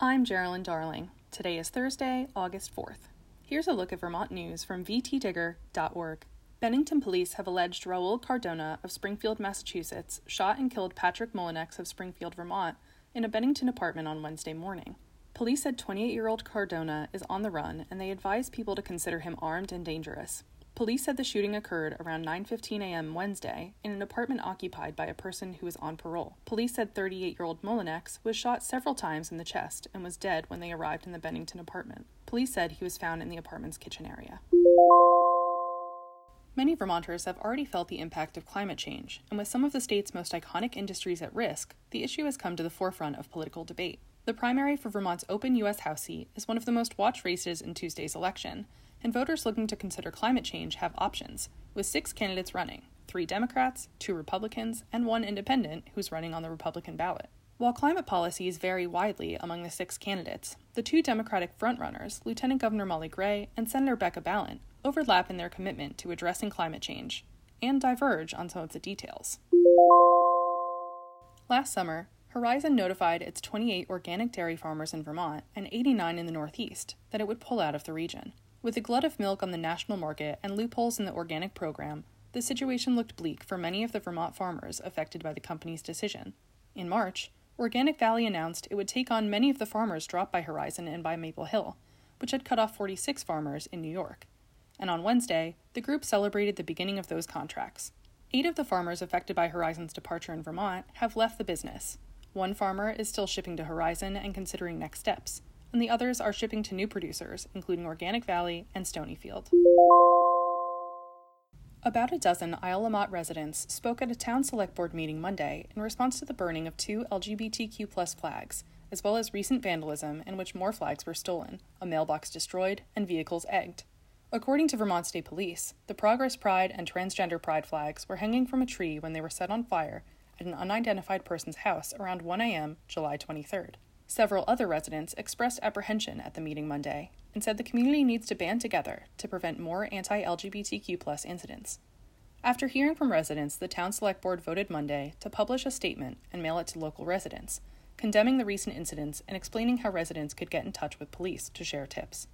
I'm Geraldine Darling. Today is Thursday, August 4th. Here's a look at Vermont news from vtdigger.org. Bennington police have alleged Raul Cardona of Springfield, Massachusetts, shot and killed Patrick Molinex of Springfield, Vermont, in a Bennington apartment on Wednesday morning. Police said 28 year old Cardona is on the run and they advise people to consider him armed and dangerous. Police said the shooting occurred around 9:15 a.m. Wednesday in an apartment occupied by a person who was on parole. Police said 38-year-old Molinex was shot several times in the chest and was dead when they arrived in the Bennington apartment. Police said he was found in the apartment's kitchen area. Many Vermonters have already felt the impact of climate change, and with some of the state's most iconic industries at risk, the issue has come to the forefront of political debate. The primary for Vermont's open U.S. House seat is one of the most watched races in Tuesday's election, and voters looking to consider climate change have options, with six candidates running three Democrats, two Republicans, and one independent who's running on the Republican ballot. While climate policies vary widely among the six candidates, the two Democratic frontrunners, Lieutenant Governor Molly Gray and Senator Becca Balint, overlap in their commitment to addressing climate change and diverge on some of the details. Last summer, Horizon notified its 28 organic dairy farmers in Vermont and 89 in the Northeast that it would pull out of the region. With a glut of milk on the national market and loopholes in the organic program, the situation looked bleak for many of the Vermont farmers affected by the company's decision. In March, Organic Valley announced it would take on many of the farmers dropped by Horizon and by Maple Hill, which had cut off 46 farmers in New York. And on Wednesday, the group celebrated the beginning of those contracts. Eight of the farmers affected by Horizon's departure in Vermont have left the business. One farmer is still shipping to Horizon and considering next steps and the others are shipping to new producers, including Organic Valley and Stonyfield. About a dozen Isle La Motte residents spoke at a town select board meeting Monday in response to the burning of two LGBTQ flags, as well as recent vandalism in which more flags were stolen, a mailbox destroyed, and vehicles egged. According to Vermont State Police, the Progress Pride and Transgender Pride flags were hanging from a tree when they were set on fire at an unidentified person's house around 1 a.m., July 23rd. Several other residents expressed apprehension at the meeting Monday and said the community needs to band together to prevent more anti LGBTQ incidents. After hearing from residents, the Town Select Board voted Monday to publish a statement and mail it to local residents, condemning the recent incidents and explaining how residents could get in touch with police to share tips.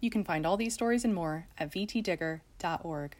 You can find all these stories and more at vtdigger.org.